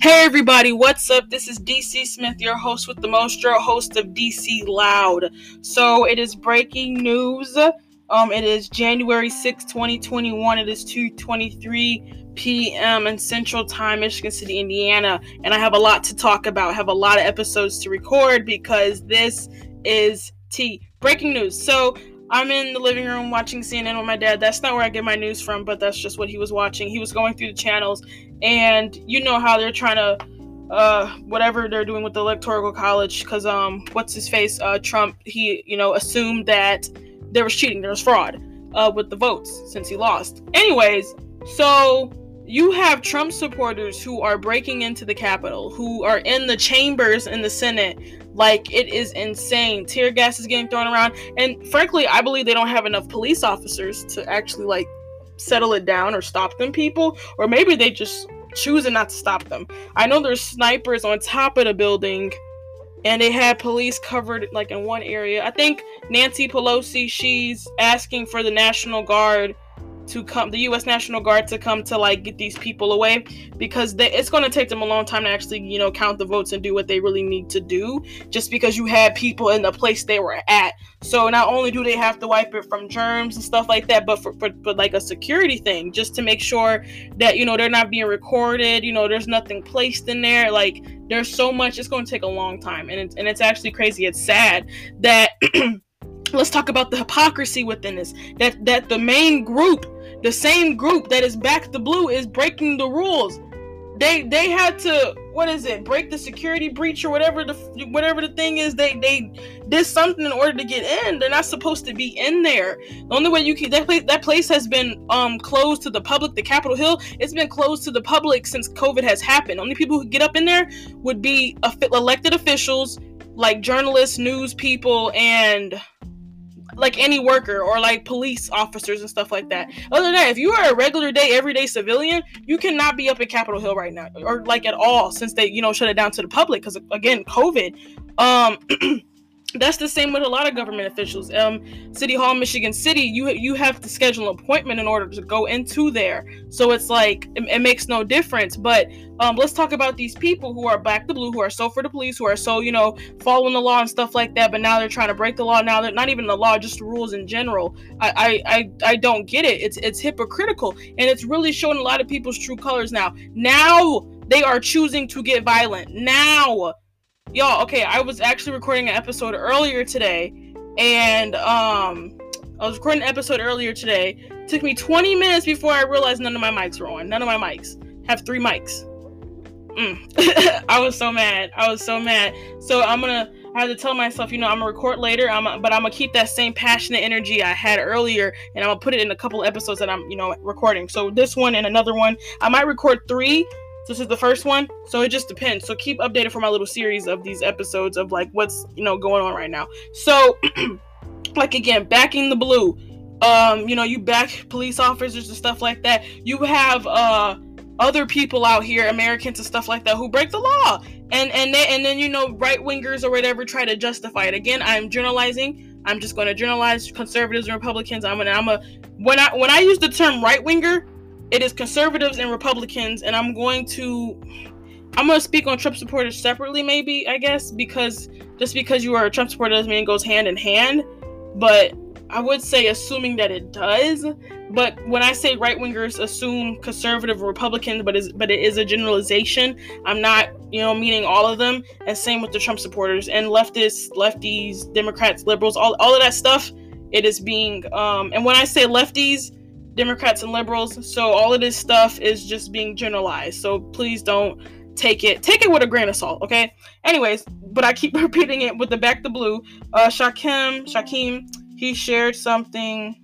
Hey everybody, what's up? This is DC Smith, your host with the most, your host of DC Loud. So it is breaking news. Um, it is January 6, 2021. It is 2:23 p.m. in Central Time, Michigan City, Indiana, and I have a lot to talk about. I have a lot of episodes to record because this is T breaking news. So I'm in the living room watching CNN with my dad. That's not where I get my news from, but that's just what he was watching. He was going through the channels, and you know how they're trying to, uh, whatever they're doing with the electoral college, because um, what's his face, uh, Trump, he you know assumed that there was cheating, there was fraud, uh, with the votes since he lost. Anyways, so you have Trump supporters who are breaking into the Capitol, who are in the chambers in the Senate. Like, it is insane. Tear gas is getting thrown around. And frankly, I believe they don't have enough police officers to actually, like, settle it down or stop them people. Or maybe they just choosing not to stop them. I know there's snipers on top of the building and they had police covered like in one area. I think Nancy Pelosi, she's asking for the National Guard to come the US National Guard to come to like get these people away because they, it's going to take them a long time to actually you know count the votes and do what they really need to do just because you had people in the place they were at. So not only do they have to wipe it from germs and stuff like that but for, for, for like a security thing just to make sure that you know they're not being recorded you know there's nothing placed in there like there's so much it's going to take a long time. And it's, and it's actually crazy it's sad that let's talk about the hypocrisy within this that that the main group the same group that is back the blue is breaking the rules. They they had to what is it break the security breach or whatever the whatever the thing is. They they did something in order to get in. They're not supposed to be in there. The only way you can that place that place has been um closed to the public the capitol hill. It's been closed to the public since covid has happened. Only people who get up in there would be elected officials like journalists news people and like any worker or like police officers and stuff like that. Other than that, if you are a regular day, everyday civilian, you cannot be up at Capitol Hill right now or like at all since they, you know, shut it down to the public because again, COVID. Um that's the same with a lot of government officials. Um, City Hall, Michigan City, you you have to schedule an appointment in order to go into there. So it's like it, it makes no difference. But um, let's talk about these people who are back the blue, who are so for the police, who are so you know following the law and stuff like that. But now they're trying to break the law. Now they're not even the law, just the rules in general. I I I, I don't get it. It's it's hypocritical, and it's really showing a lot of people's true colors now. Now they are choosing to get violent. Now y'all okay i was actually recording an episode earlier today and um i was recording an episode earlier today. It took me 20 minutes before i realized none of my mics were on. None of my mics. Have three mics. Mm. i was so mad. I was so mad. So i'm gonna I had to tell myself, you know, I'm gonna record later, I'm but I'm gonna keep that same passionate energy I had earlier, and I'm gonna put it in a couple episodes that I'm, you know, recording. So this one and another one, I might record three this is the first one, so it just depends. So keep updated for my little series of these episodes of like what's you know going on right now. So, like again, backing the blue. Um, you know, you back police officers and stuff like that. You have uh other people out here, Americans and stuff like that, who break the law, and and then and then you know right wingers or whatever try to justify it. Again, I'm generalizing. I'm just going to generalize conservatives and Republicans. I'm gonna I'm a when I when I use the term right winger, it is conservatives and Republicans, and I'm going to I'm gonna speak on Trump supporters separately, maybe I guess, because just because you are a Trump supporter doesn't mean it goes hand in hand. But I would say assuming that it does. But when I say right wingers assume conservative Republicans, but is but it is a generalization. I'm not, you know, meaning all of them. And same with the Trump supporters and leftists, lefties, Democrats, liberals, all, all of that stuff. It is being um and when I say lefties, Democrats and liberals. So all of this stuff is just being generalized. So please don't take it take it with a grain of salt, okay? Anyways, but I keep repeating it with the back the blue. Uh Shakim, Shakim, he shared something.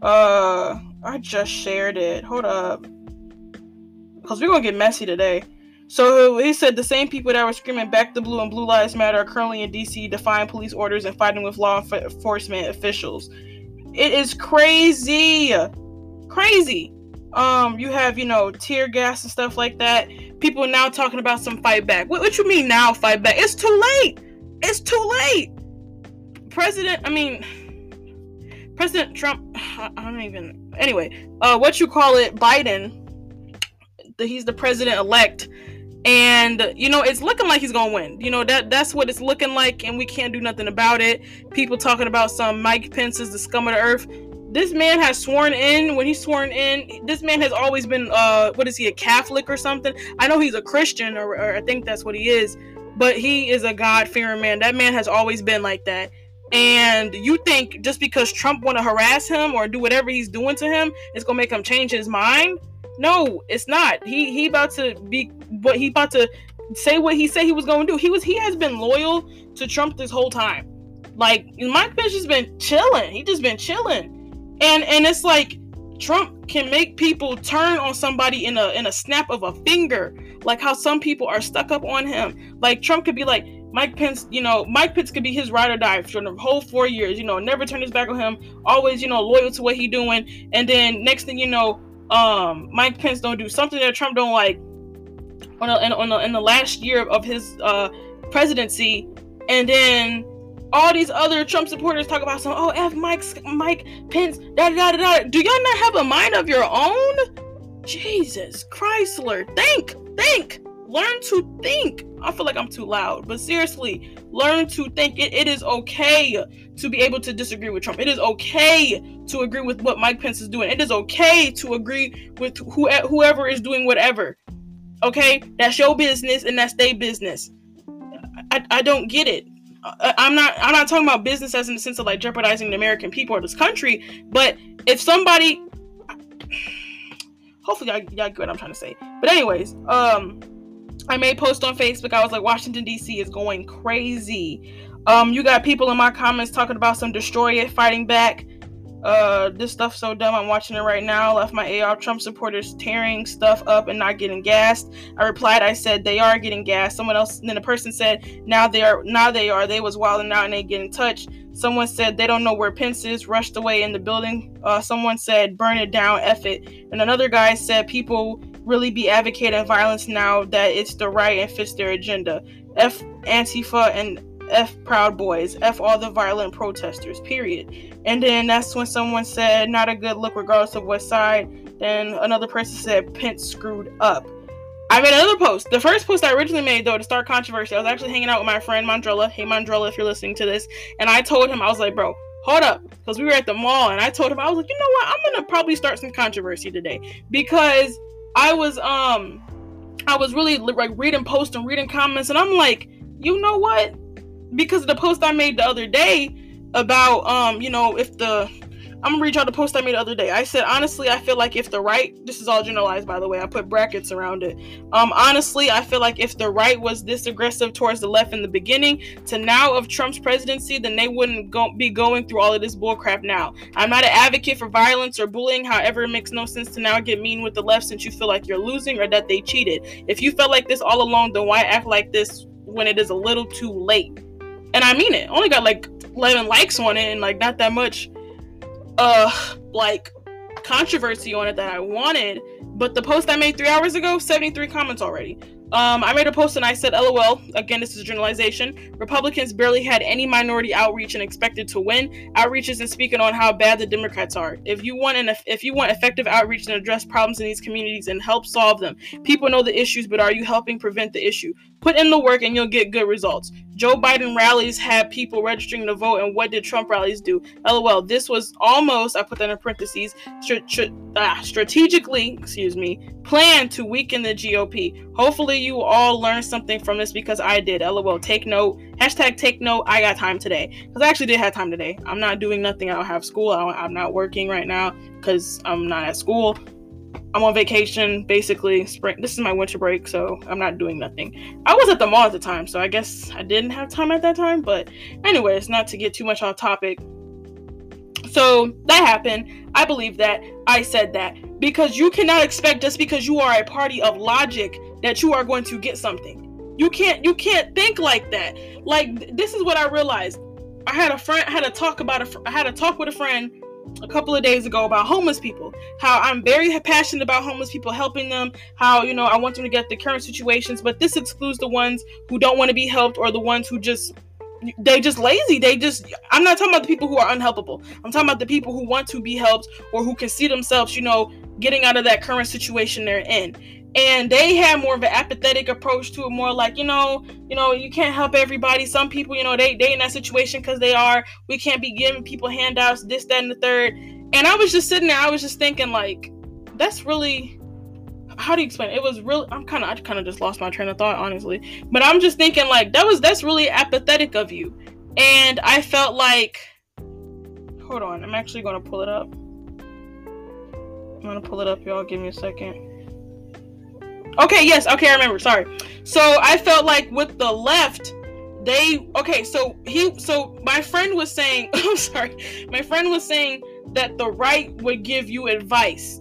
Uh I just shared it. Hold up. Cause we're gonna get messy today. So he said the same people that were screaming back the blue and blue lives matter are currently in DC defying police orders and fighting with law enforcement officials. It is crazy. Crazy. Um, you have, you know, tear gas and stuff like that. People now talking about some fight back. What, what you mean now fight back? It's too late. It's too late. President, I mean, President Trump, I don't even, anyway, uh, what you call it, Biden, the, he's the president elect. And you know it's looking like he's gonna win. You know that that's what it's looking like and we can't do nothing about it. People talking about some mike pence is the scum of the earth. This man has sworn in when he's sworn in this man has always been uh what is he a catholic or something? I know he's a christian or, or i think that's what he is but he is a god-fearing man. That man has always been like that. And you think just because trump want to harass him or do whatever he's doing to him it's gonna make him change his mind? No, it's not. He he about to be what he about to say what he said he was going to do. He was he has been loyal to Trump this whole time. Like Mike Pence has been chilling. He just been chilling. And and it's like Trump can make people turn on somebody in a in a snap of a finger, like how some people are stuck up on him. Like Trump could be like Mike Pence, you know, Mike Pence could be his ride or die for the whole four years. You know, never turn his back on him. Always, you know, loyal to what he doing. And then next thing you know, um Mike Pence don't do something that Trump don't like on on in the last year of his uh presidency, and then all these other Trump supporters talk about some oh f Mike Mike Pence da da da da. Do y'all not have a mind of your own? Jesus Chrysler, think, think, learn to think. I feel like I'm too loud, but seriously, learn to think. It, it is okay to be able to disagree with Trump. It is okay to agree with what Mike Pence is doing. It is okay to agree with who, whoever is doing whatever. Okay, that's your business and that's their business. I, I don't get it. I, I'm not I'm not talking about business as in the sense of like jeopardizing the American people or this country, but if somebody hopefully y'all, y'all get what I'm trying to say. But anyways, um I made post on Facebook. I was like, Washington D.C. is going crazy. Um, you got people in my comments talking about some destroy it, fighting back. Uh, this stuff's so dumb. I'm watching it right now. Left my AR Trump supporters tearing stuff up and not getting gassed. I replied, I said they are getting gassed. Someone else, then a person said, now they are, now they are. They was wilding out and they getting touched. Someone said they don't know where Pence is. Rushed away in the building. Uh, someone said burn it down, F it. And another guy said people really be advocating violence now that it's the right and fits their agenda. F Antifa and F Proud Boys, F all the violent protesters, period. And then that's when someone said, not a good look, regardless of what side. Then another person said, Pence screwed up. I made another post. The first post I originally made, though, to start controversy, I was actually hanging out with my friend Mandrella. Hey, Mandrella, if you're listening to this. And I told him, I was like, bro, hold up. Because we were at the mall, and I told him, I was like, you know what? I'm going to probably start some controversy today. Because I was, um, I was really like reading posts and reading comments, and I'm like, you know what? Because the post I made the other day about um, you know, if the I'm gonna read y'all the post I made the other day. I said honestly, I feel like if the right this is all generalized by the way, I put brackets around it. Um, honestly, I feel like if the right was this aggressive towards the left in the beginning to now of Trump's presidency, then they wouldn't go- be going through all of this bullcrap now. I'm not an advocate for violence or bullying, however, it makes no sense to now get mean with the left since you feel like you're losing or that they cheated. If you felt like this all along, then why act like this when it is a little too late? And I mean it. Only got like 11 likes on it and like not that much uh like controversy on it that I wanted. But the post I made three hours ago, 73 comments already. Um, I made a post and I said, LOL. Again, this is generalization. Republicans barely had any minority outreach and expected to win. Outreach isn't speaking on how bad the Democrats are. If you want an if you want effective outreach and address problems in these communities and help solve them, people know the issues, but are you helping prevent the issue? Put in the work and you'll get good results. Joe Biden rallies had people registering to vote, and what did Trump rallies do? LOL. This was almost, I put that in parentheses, ah, strategically, excuse me, planned to weaken the GOP. Hopefully, you all learned something from this because I did. LOL. Take note. Hashtag take note. I got time today. Because I actually did have time today. I'm not doing nothing. I don't have school. I am not working right now because I'm not at school. I'm on vacation, basically. Spring. This is my winter break, so I'm not doing nothing. I was at the mall at the time, so I guess I didn't have time at that time. But, anyways, not to get too much off topic. So that happened. I believe that. I said that because you cannot expect just because you are a party of logic that you are going to get something. You can't. You can't think like that. Like this is what I realized. I had a friend. I had a talk about a. I had a talk with a friend a couple of days ago about homeless people. How I'm very passionate about homeless people, helping them. How you know I want them to get the current situations, but this excludes the ones who don't want to be helped or the ones who just they just lazy. They just I'm not talking about the people who are unhelpable. I'm talking about the people who want to be helped or who can see themselves, you know, getting out of that current situation they're in. And they had more of an apathetic approach to it more like you know you know you can't help everybody. Some people you know they they in that situation because they are. We can't be giving people handouts this that and the third. And i was just sitting there i was just thinking like that's really how do you explain it, it was really i'm kind of i kind of just lost my train of thought honestly. But i'm just thinking like that was that's really apathetic of you. And i felt like hold on i'm actually going to pull it up. I'm going to pull it up y'all. Give me a second Okay, yes, okay, I remember. Sorry. So I felt like with the left, they okay, so he so my friend was saying I'm sorry, my friend was saying that the right would give you advice.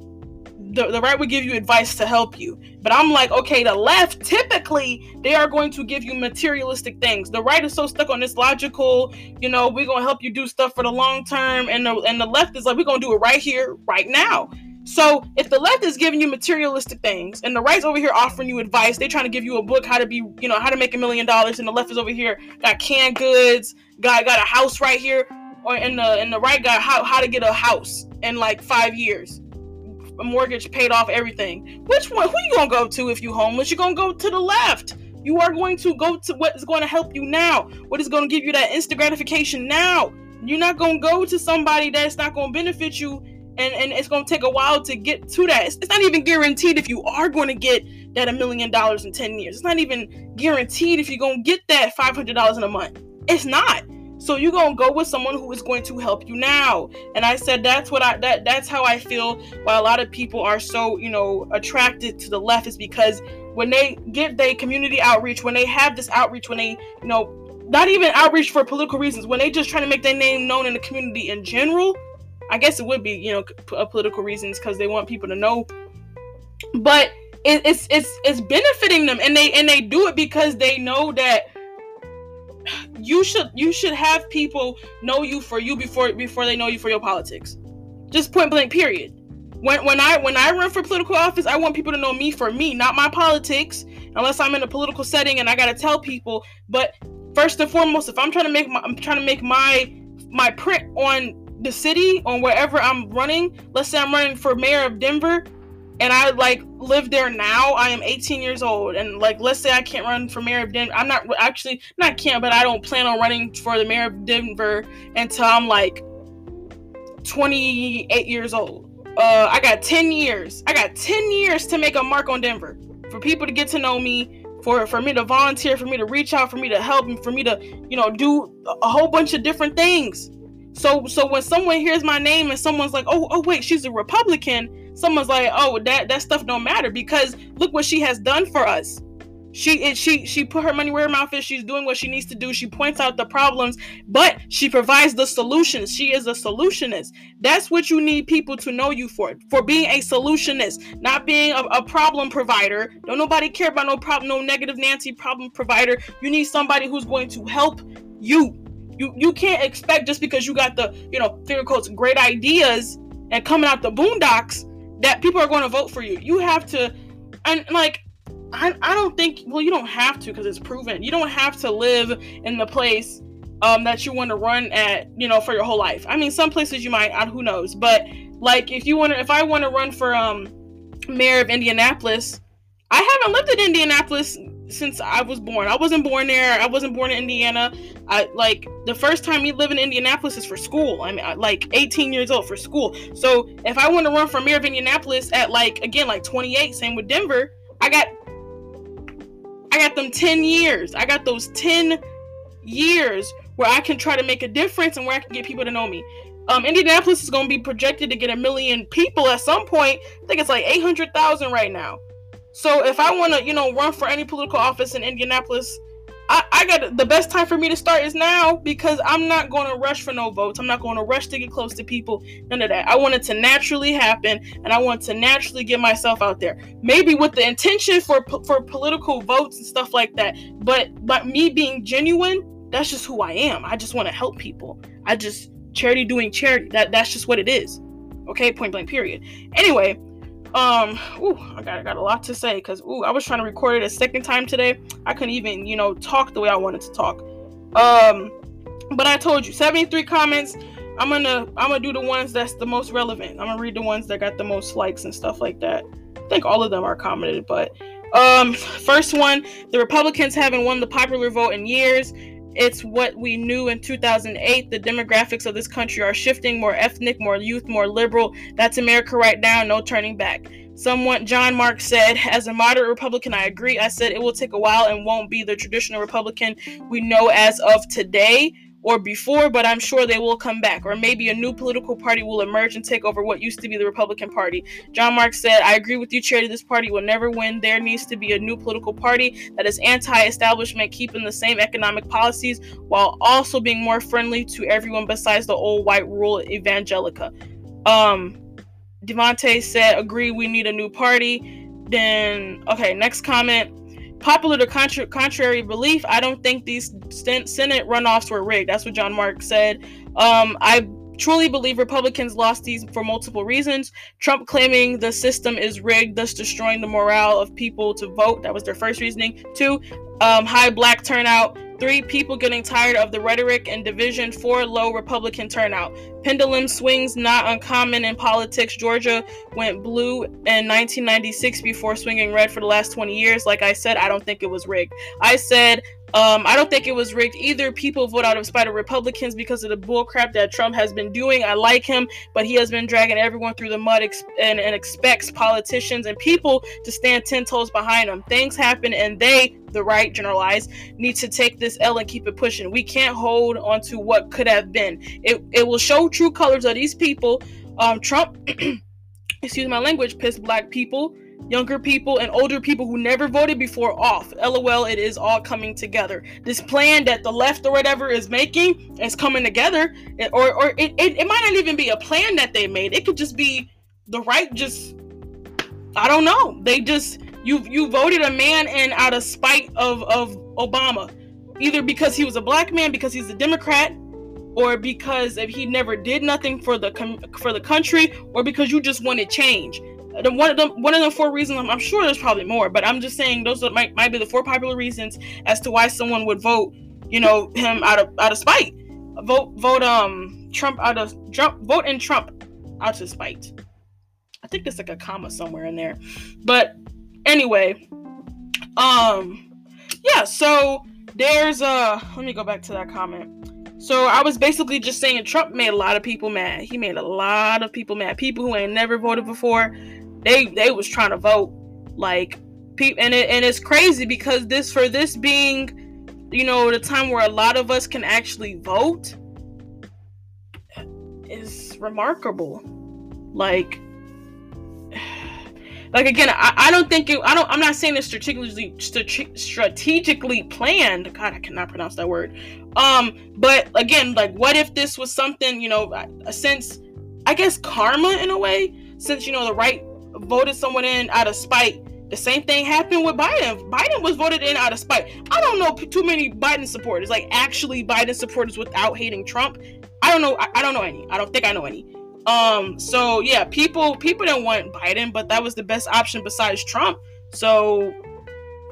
The, the right would give you advice to help you. But I'm like, okay, the left typically they are going to give you materialistic things. The right is so stuck on this logical, you know, we're gonna help you do stuff for the long term, and the and the left is like, we're gonna do it right here, right now. So if the left is giving you materialistic things and the right's over here offering you advice, they're trying to give you a book how to be, you know, how to make a million dollars, and the left is over here got canned goods, got got a house right here, or in the in the right got how how to get a house in like five years, a mortgage paid off, everything. Which one? Who you gonna go to if you homeless? You're gonna go to the left. You are going to go to what is going to help you now. What is going to give you that instant gratification now. You're not going to go to somebody that's not going to benefit you and and it's going to take a while to get to that. It's, it's, not even guaranteed if you are going to get that a million dollars in 10 years. It's not even guaranteed if you're going to get that $500 in a month. It's not. So you're going to go with someone who is going to help you now. And i said that's what i that that's how i feel why a lot of people are so you know attracted to the left is because when they get their community outreach when they have this outreach when they you know not even outreach for political reasons when they just trying to make their name known in the community in general I guess it would be, you know, p- uh, political reasons because they want people to know. But it, it's it's it's benefiting them, and they and they do it because they know that you should you should have people know you for you before before they know you for your politics. Just point blank. Period. When when I when I run for political office, I want people to know me for me, not my politics. Unless I'm in a political setting and I gotta tell people. But first and foremost, if I'm trying to make my I'm trying to make my my print on the city on wherever I'm running, let's say I'm running for mayor of Denver and I like live there now, I am 18 years old. And like let's say I can't run for mayor of Denver. I'm not actually not can't, but I don't plan on running for the mayor of Denver until I'm like 28 years old. Uh I got 10 years. I got 10 years to make a mark on Denver. For people to get to know me, for for me to volunteer, for me to reach out, for me to help, and for me to, you know, do a whole bunch of different things. So so when someone hears my name and someone's like, "Oh, oh wait, she's a Republican." Someone's like, "Oh, that that stuff don't matter because look what she has done for us." She it, she she put her money where her mouth is. She's doing what she needs to do. She points out the problems, but she provides the solutions. She is a solutionist. That's what you need people to know you for. For being a solutionist, not being a, a problem provider. Don't nobody care about no problem, no negative Nancy problem provider. You need somebody who's going to help you you you can't expect just because you got the you know finger quotes great ideas and coming out the boondocks that people are going to vote for you. You have to, and like I, I don't think well you don't have to because it's proven you don't have to live in the place um, that you want to run at you know for your whole life. I mean some places you might I, who knows but like if you want to if I want to run for um mayor of Indianapolis I haven't lived in Indianapolis since I was born. I wasn't born there. I wasn't born in Indiana. I like the first time you live in Indianapolis is for school. I mean, like 18 years old for school. So if I want to run for mayor of Indianapolis at like again like 28, same with Denver, I got I got them 10 years. I got those 10 years where I can try to make a difference and where I can get people to know me. Um, Indianapolis is going to be projected to get a million people at some point. I think it's like 800,000 right now. So if I want to, you know, run for any political office in Indianapolis, I, I got the best time for me to start is now because I'm not going to rush for no votes. I'm not going to rush to get close to people. None of that. I want it to naturally happen, and I want to naturally get myself out there. Maybe with the intention for for political votes and stuff like that. But but me being genuine, that's just who I am. I just want to help people. I just charity doing charity. That that's just what it is. Okay, point blank. Period. Anyway, um, ooh, I got, I got a lot to say because ooh, I was trying to record it a second time today. I couldn't even, you know, talk the way I wanted to talk. Um, but I told you, 73 comments. I'm gonna I'm gonna do the ones that's the most relevant. I'm gonna read the ones that got the most likes and stuff like that. I think all of them are commented, but um, first one, the Republicans haven't won the popular vote in years. It's what we knew in 2008. The demographics of this country are shifting more ethnic, more youth, more liberal. That's America right now, no turning back. Someone, John Mark said, as a moderate Republican, I agree. I said it will take a while and won't be the traditional Republican we know as of today or before, but I'm sure they will come back. Or maybe a new political party will emerge and take over what used to be the Republican Party. John Mark said, I agree with you, Charity. This party will never win. There needs to be a new political party that is anti establishment, keeping the same economic policies while also being more friendly to everyone besides the old white rural evangelica. Um, Devontae said, agree, we need a new party. Then, okay, next comment popular to contra- contrary belief, I don't think these Senate runoffs were rigged. That's what John Mark said. Um, I truly believe Republicans lost these for multiple reasons. Trump claiming the system is rigged, thus destroying the morale of people to vote. That was their first reasoning. Two, um, high black turnout. Three, people getting tired of the rhetoric and division. Four, low Republican turnout. Pendulum swings not uncommon in politics. Georgia went blue in 1996 before swinging red for the last 20 years. Like I said, I don't think it was rigged. I said um, I don't think it was rigged either. People vote out of spite of Republicans because of the bullcrap that Trump has been doing. I like him, but he has been dragging everyone through the mud ex- and, and expects politicians and people to stand 10 toes behind him. Things happen and they, the right generalized, need to take this L and keep it pushing. We can't hold on to what could have been. It, it will show true colors of these people. Um, Trump, excuse my language, pissed black people younger people and older people who never voted before off. LOL, it is all coming together. This plan that the left or whatever is making is coming together, or or it, it, it might not even be a plan that they made. It could just be the right just I don't know. They just you you voted a man in out of spite of of Obama, either because he was a black man, because he's a Democrat, or because if he never did nothing for the com- for the country, or because you just wanted change one of the one of the four reasons I'm, I'm, sure there's probably more but i'm just saying those might, might be the four popular reasons as to why someone would vote you know him out of out of spite. Vote vote um trump out of trump vote in trump out of spite. I think there's like a comma somewhere in there. But anyway um yeah so there's uh let me go back to that comment. So I was basically just saying Trump made a lot of people mad. He made a lot of people mad. People who ain't never voted before they they was trying to vote like people and it, and it's crazy because this for this being you know the time where a lot of us can actually vote is remarkable. Like like again I, I don't think it i don't i'm not saying it's strategically strategically planned. God i cannot pronounce that word. Um but again like what if this was something you know a sense i guess karma in a way since you know the right voted someone in out of spite. The same thing happened with Biden. Biden was voted in out of spite. I don't know too many Biden supporters, like actually Biden supporters without hating Trump. I don't know. I, I don't know any. I don't think I know any. Um. So yeah, people people didn't want Biden, but that was the best option besides Trump. So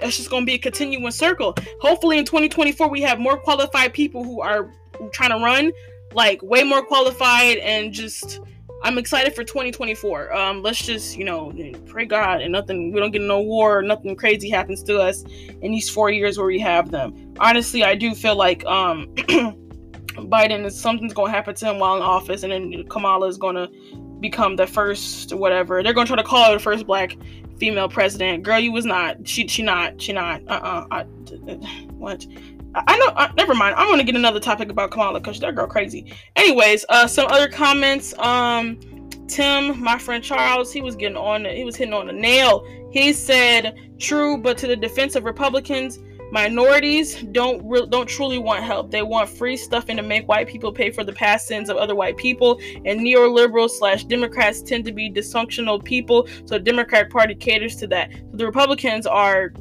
it's just gonna be a continuing circle. Hopefully in 2024 we have more qualified people who are trying to run, like way more qualified and just I'm excited for 2024. Um, let's just, you know, pray God and nothing, we don't get no war, nothing crazy happens to us in these four years where we have them. Honestly, I do feel like um, Biden is something's gonna happen to him while in office, and then Kamala is gonna become the first whatever. They're gonna try to call her the first black female president. Girl, you was not. She she not. She not. Uh uh-uh. uh. What? I know. Uh, never mind. I'm gonna get another topic about Kamala because that girl crazy. Anyways, uh, some other comments. Um, Tim, my friend Charles, he was getting on. He was hitting on the nail. He said, "True, but to the defense of Republicans, minorities don't re- don't truly want help. They want free stuff and to make white people pay for the past sins of other white people. And neoliberals slash Democrats tend to be dysfunctional people, so the Democratic Party caters to that. So the Republicans are."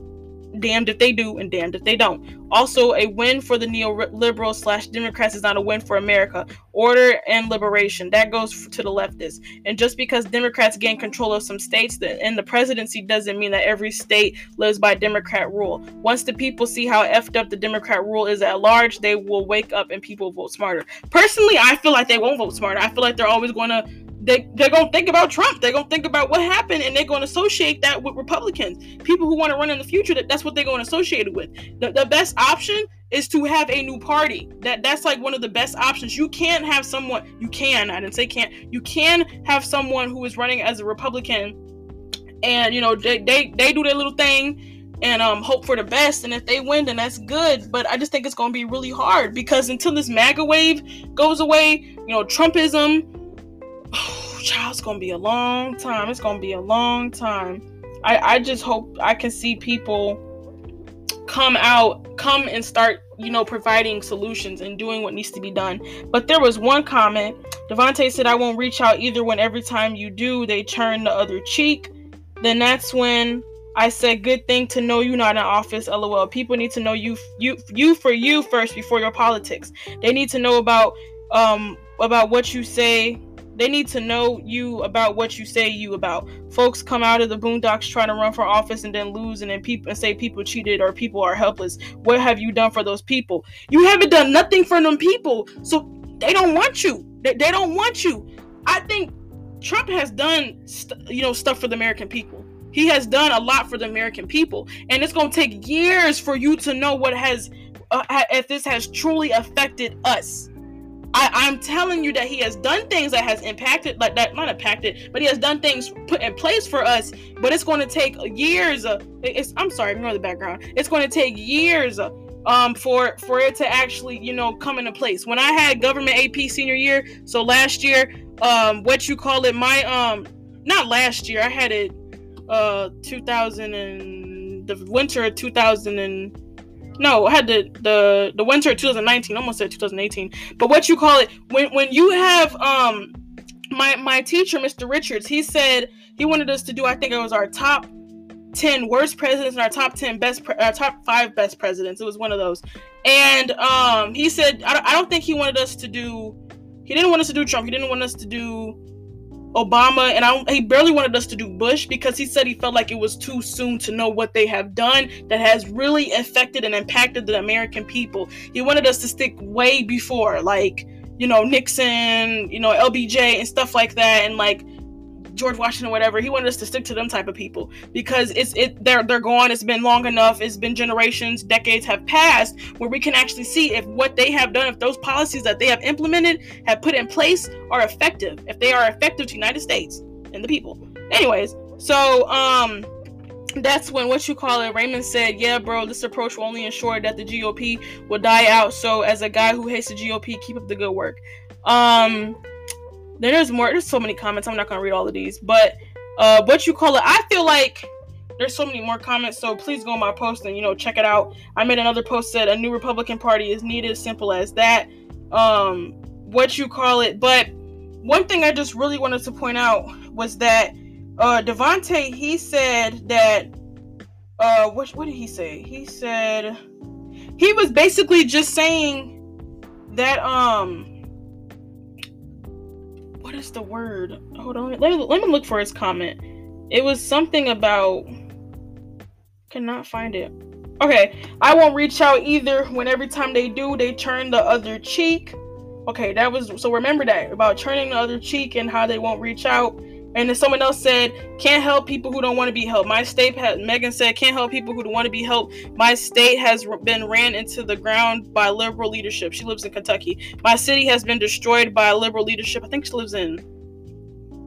Damned if they do and damned if they don't also, a win for the neoliberal slash Democrats is not a win for America. Order and liberation that goes to the leftists. And just because Democrats gain control of some states and the presidency doesn't mean that every state lives by Democrat rule. Once the people see how effed up the Democrat rule is at large, they will wake up and people vote smarter. Personally, I feel like they won't vote smarter. I feel like they're always going to they, they're going to think about Trump. They're going to think about what happened and they're going to associate that with Republicans. People who want to run in the future, that, that's what they're going to associate it with. The, the best option is to have a new party. That That's like one of the best options. You can't have someone, you can, I didn't say can't, you can have someone who is running as a Republican and, you know, they, they, they do their little thing and um, hope for the best. And if they win, then that's good. But I just think it's going to be really hard because until this MAGA wave goes away, you know, Trumpism, oh, child, it's gonna be a long time. It's gonna be a long time. I, I just hope I can see people come out, come and start, you know, providing solutions and doing what needs to be done. But there was one comment. Devontae said, I won't reach out either when every time you do, they turn the other cheek. Then that's when I said, "Good thing to know you not in office." LOL. People need to know you, you, you for you first before your politics. They need to know about um about what you say they need to know you about what you say you about. Folks come out of the boondocks trying to run for office and then lose and then people and say people cheated or people are helpless. What have you done for those people? You haven't done nothing for them people. So they don't want you. They, they don't want you. I think Trump has done st- you know stuff for the American people. He has done a lot for the American people, and it's going to take years for you to know what has uh, if this has truly affected us. I, am telling you that he has done things that has impacted, like that not impacted, but he has done things put in place for us. But it's going to take years. Uh, it's I'm sorry, ignore the background. It's going to take years. Uh, um, for for it to actually you know come into place. When I had government AP senior year, so last year, um, what you call it, my um, not last year, I had it, uh, 2000 and the winter of 2000 and no, I had the the the winter of 2019, almost said 2018. But what you call it when when you have um my my teacher, Mr. Richards, he said he wanted us to do. I think it was our top 10 worst presidents and our top 10 best pre- our top five best presidents. It was one of those. And um he said I don't, I don't think he wanted us to do. He didn't want us to do Trump. He didn't want us to do Obama, and I, he barely wanted us to do Bush because he said he felt like it was too soon to know what they have done that has really affected and impacted the American people. He wanted us to stick way before, like, you know, Nixon, you know, LBJ and stuff like that, and like George Washington, whatever. He wanted us to stick to them type of people because it's it they're they're gone. It's been long enough. It's been generations, decades have passed where we can actually see if what they have done, if those policies that they have implemented, have put in place, are effective. If they are effective to United States and the people. Anyways, so um that's when what you call it raymond said yeah bro this approach will only ensure that the gop will die out so as a guy who hates the gop keep up the good work um there's more. There's so many comments. I'm not gonna read all of these, but uh, what you call it? I feel like there's so many more comments. So please go on my post and you know check it out. I made another post said a new Republican Party is needed. Simple as that. Um, what you call it? But one thing I just really wanted to point out was that uh, Devontae he said that uh, what what did he say? He said he was basically just saying that um what is the word? Hold on. Let me, let me look for his comment. It was something about. Cannot find it. Okay, I won't reach out either. When every time they do, they turn the other cheek. Okay, that was so. Remember that about turning the other cheek and how they won't reach out. And then someone else said, can't help people who don't want to be helped. My state Megan said, can't help people who don't want to be helped. My state has been ran into the ground by liberal leadership. She lives in Kentucky. My city has been destroyed by liberal leadership. I think she lives in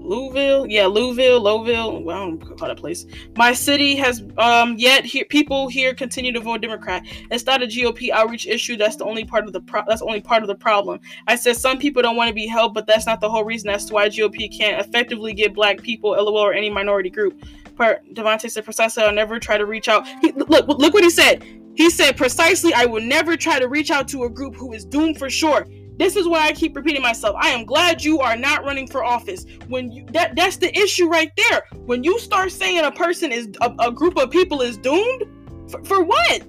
Louisville, yeah, Louisville, Lowville. Well, I don't call that place. My city has um yet here people here continue to vote Democrat. It's not a GOP outreach issue. That's the only part of the pro- that's only part of the problem. I said some people don't want to be helped, but that's not the whole reason as to why GOP can't effectively get Black people, LOL, or any minority group. Part Devontae said precisely. I'll never try to reach out. He, look, look what he said. He said precisely. I will never try to reach out to a group who is doomed for sure. This is why I keep repeating myself. I am glad you are not running for office. When you, that that's the issue right there. When you start saying a person is a, a group of people is doomed, for, for what?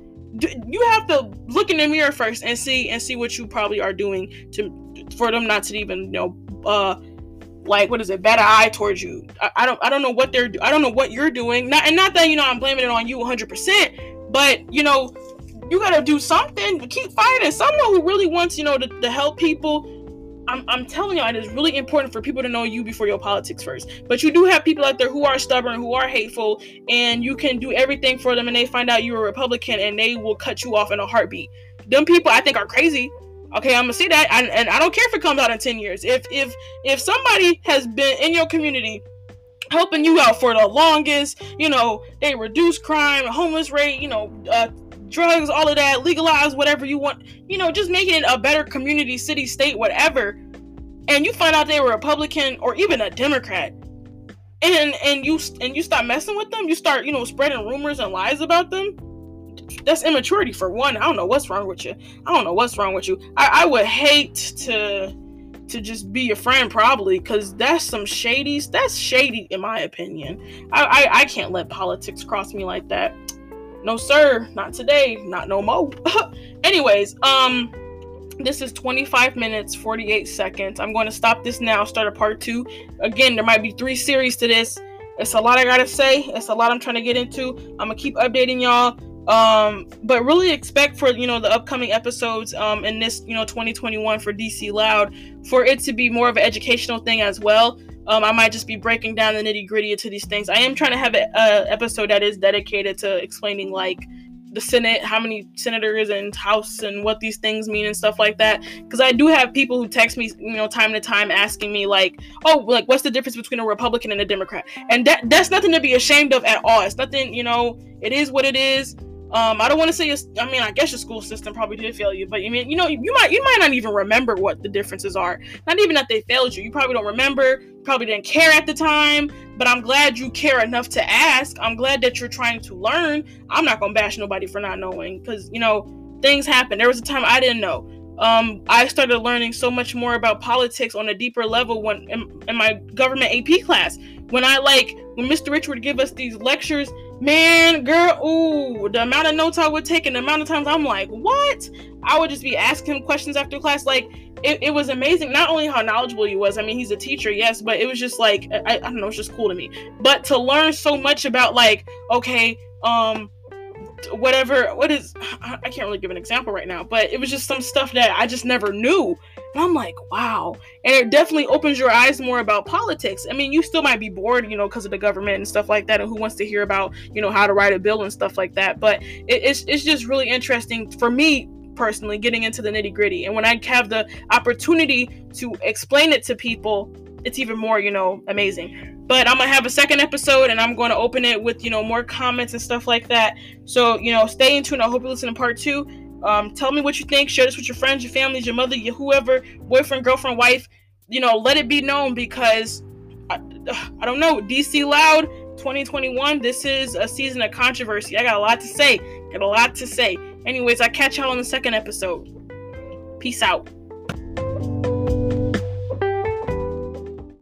you have to look in the mirror first and see and see what you probably are doing to for them not to even you know uh like what is it better eye towards you I, I, don't i don't know what they're i don't know what you're doing not and not that you know i'm blaming it on you 100% but you know you gotta do something. Keep fighting. Someone who really wants, you know, to, to help people. I'm, I'm telling y'all, it is really important for people to know you before your politics first. But you do have people out there who are stubborn, who are hateful, and you can do everything for them, and they find out you're a Republican, and they will cut you off in a heartbeat. Them people, I think, are crazy. Okay, I'm gonna see that, and, and I don't care if it comes out in ten years. If if if somebody has been in your community helping you out for the longest, you know, they reduce crime, homeless rate, you know, uh, drugs, all of that, legalize whatever you want, you know, just making it a better community, city, state, whatever. And you find out they were Republican or even a Democrat. And and you and you start messing with them, you start, you know, spreading rumors and lies about them. That's immaturity for one. I don't know what's wrong with you. I don't know what's wrong with you. I, I would hate to to just be your friend probably because that's some shady that's shady in my opinion I, I i can't let politics cross me like that no sir not today not no mo. anyways um this is 25 minutes 48 seconds. I'm going to stop this now start a part two. Again there might be three series to this. It's a lot i gotta say. It's a lot i'm trying to get into. I'm gonna keep updating y'all. Um but really expect for you know the upcoming episodes um in this you know 2021 for dc loud for it to be more of an educational thing as well um, I might just be breaking down the nitty gritty to these things. I am trying to have an episode that is dedicated to explaining like the Senate, how many senators and House, and what these things mean and stuff like that. Because I do have people who text me, you know, time to time asking me like, "Oh, like what's the difference between a Republican and a Democrat?" And that that's nothing to be ashamed of at all. It's nothing, you know. It is what it is. Um, I don't want to say. I mean, I guess your school system probably did fail you, but I mean, you know, you might you might not even remember what the differences are. Not even that they failed you. You probably don't remember. Probably didn't care at the time. But I'm glad you care enough to ask. I'm glad that you're trying to learn. I'm not gonna bash nobody for not knowing, because you know things happen. There was a time I didn't know. Um, I started learning so much more about politics on a deeper level when in, in my government AP class. When I like when Mr. Rich would give us these lectures Man, girl, ooh, the amount of notes I would take and the amount of times I'm like, what? I would just be asking him questions after class. Like, it, it was amazing. Not only how knowledgeable he was, I mean, he's a teacher, yes, but it was just like, I, I don't know, it's just cool to me. But to learn so much about, like, okay, um, whatever what is i can't really give an example right now but it was just some stuff that i just never knew and i'm like wow and it definitely opens your eyes more about politics i mean you still might be bored you know because of the government and stuff like that and who wants to hear about you know how to write a bill and stuff like that but it, it's, it's just really interesting for me personally getting into the nitty gritty and when i have the opportunity to explain it to people it's even more you know amazing but I'm gonna have a second episode and I'm gonna open it with you know more comments and stuff like that. So you know, stay in tune. I hope you listen to part two. Um, tell me what you think. Share this with your friends, your families, your mother, your whoever, boyfriend, girlfriend, wife. You know, let it be known because I, I don't know. DC Loud 2021. This is a season of controversy. I got a lot to say. Got a lot to say. Anyways, I catch y'all in the second episode. Peace out.